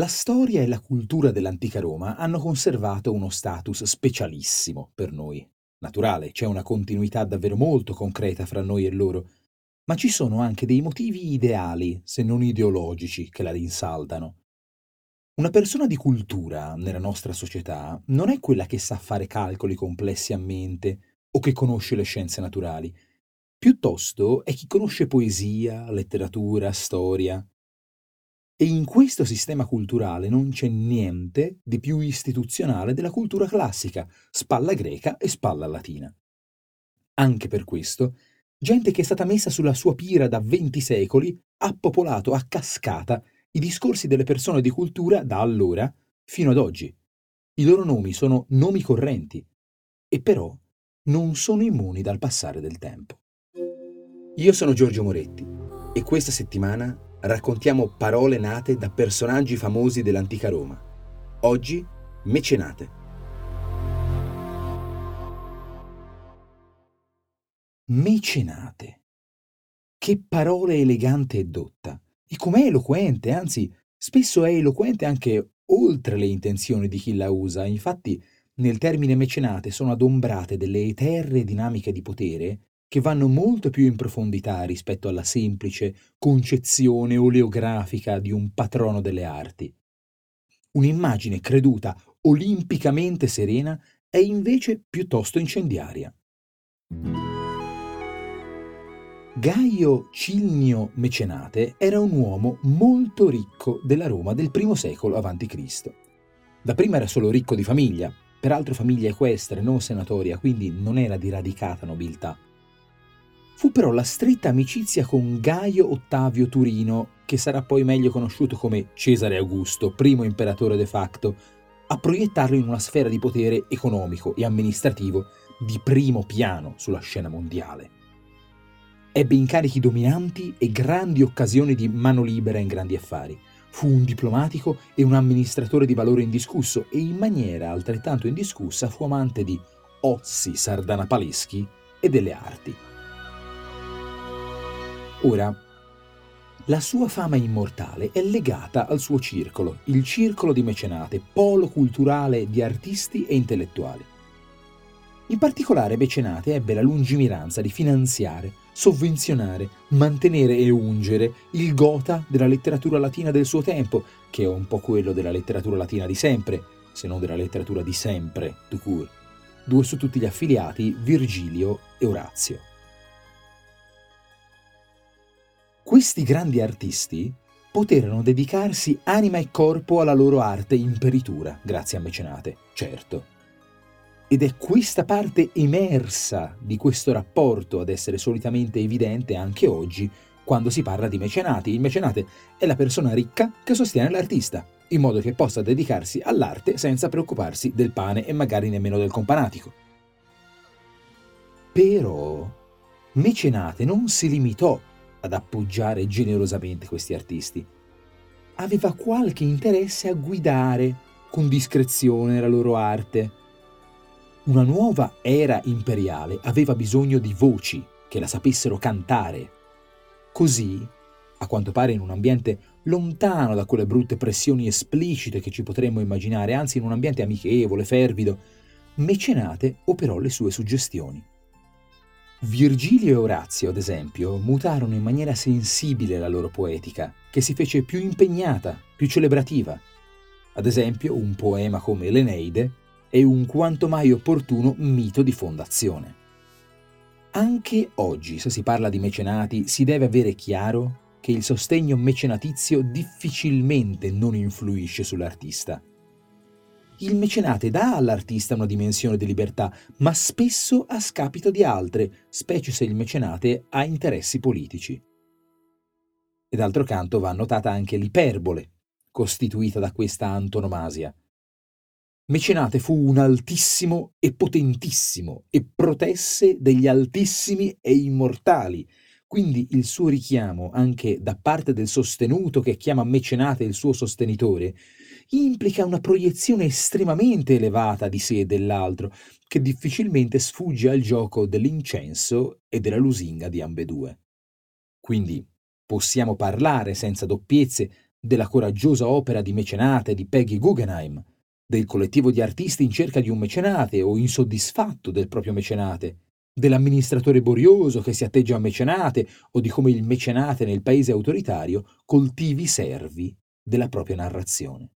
La storia e la cultura dell'antica Roma hanno conservato uno status specialissimo per noi. Naturale, c'è una continuità davvero molto concreta fra noi e loro, ma ci sono anche dei motivi ideali, se non ideologici, che la rinsaldano. Una persona di cultura nella nostra società non è quella che sa fare calcoli complessi a mente o che conosce le scienze naturali. Piuttosto è chi conosce poesia, letteratura, storia, e in questo sistema culturale non c'è niente di più istituzionale della cultura classica, spalla greca e spalla latina. Anche per questo, gente che è stata messa sulla sua pira da venti secoli ha popolato a cascata i discorsi delle persone di cultura da allora fino ad oggi. I loro nomi sono nomi correnti, e però non sono immuni dal passare del tempo. Io sono Giorgio Moretti e questa settimana raccontiamo parole nate da personaggi famosi dell'antica Roma. Oggi, mecenate. Mecenate. Che parole elegante e dotta. E com'è eloquente, anzi, spesso è eloquente anche oltre le intenzioni di chi la usa. Infatti, nel termine mecenate sono adombrate delle eterre dinamiche di potere che vanno molto più in profondità rispetto alla semplice concezione oleografica di un patrono delle arti. Un'immagine creduta olimpicamente serena è invece piuttosto incendiaria. Gaio Cilnio Mecenate era un uomo molto ricco della Roma del I secolo a.C. Da prima era solo ricco di famiglia, peraltro famiglia equestre, non senatoria, quindi non era di radicata nobiltà. Fu però la stretta amicizia con Gaio Ottavio Turino, che sarà poi meglio conosciuto come Cesare Augusto, primo imperatore de facto, a proiettarlo in una sfera di potere economico e amministrativo di primo piano sulla scena mondiale. Ebbe incarichi dominanti e grandi occasioni di mano libera in grandi affari. Fu un diplomatico e un amministratore di valore indiscusso e in maniera altrettanto indiscussa fu amante di ozzi sardanapaleschi e delle arti. Ora, la sua fama immortale è legata al suo circolo, il circolo di mecenate, polo culturale di artisti e intellettuali. In particolare Mecenate ebbe la lungimiranza di finanziare, sovvenzionare, mantenere e ungere il gota della letteratura latina del suo tempo, che è un po' quello della letteratura latina di sempre, se non della letteratura di sempre, tout court. Due su tutti gli affiliati, Virgilio e Orazio. Questi grandi artisti poterono dedicarsi anima e corpo alla loro arte in peritura, grazie a Mecenate, certo. Ed è questa parte emersa di questo rapporto ad essere solitamente evidente anche oggi quando si parla di mecenati. Il mecenate è la persona ricca che sostiene l'artista, in modo che possa dedicarsi all'arte senza preoccuparsi del pane e magari nemmeno del companatico. Però Mecenate non si limitò ad appoggiare generosamente questi artisti. Aveva qualche interesse a guidare con discrezione la loro arte. Una nuova era imperiale aveva bisogno di voci che la sapessero cantare. Così, a quanto pare in un ambiente lontano da quelle brutte pressioni esplicite che ci potremmo immaginare, anzi in un ambiente amichevole, fervido, Mecenate operò le sue suggestioni. Virgilio e Orazio, ad esempio, mutarono in maniera sensibile la loro poetica, che si fece più impegnata, più celebrativa. Ad esempio, un poema come l'Eneide è un quanto mai opportuno mito di fondazione. Anche oggi, se si parla di mecenati, si deve avere chiaro che il sostegno mecenatizio difficilmente non influisce sull'artista. Il mecenate dà all'artista una dimensione di libertà, ma spesso a scapito di altre, specie se il mecenate ha interessi politici. E d'altro canto va notata anche l'iperbole costituita da questa antonomasia. Mecenate fu un altissimo e potentissimo e protesse degli altissimi e immortali, quindi il suo richiamo anche da parte del sostenuto che chiama mecenate il suo sostenitore implica una proiezione estremamente elevata di sé e dell'altro, che difficilmente sfugge al gioco dell'incenso e della lusinga di ambedue. Quindi possiamo parlare senza doppiezze della coraggiosa opera di mecenate di Peggy Guggenheim, del collettivo di artisti in cerca di un mecenate o insoddisfatto del proprio mecenate, dell'amministratore borioso che si atteggia a mecenate o di come il mecenate nel paese autoritario coltivi i servi della propria narrazione.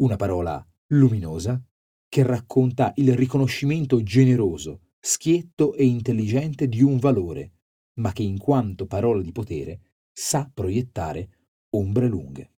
Una parola luminosa che racconta il riconoscimento generoso, schietto e intelligente di un valore, ma che in quanto parola di potere sa proiettare ombre lunghe.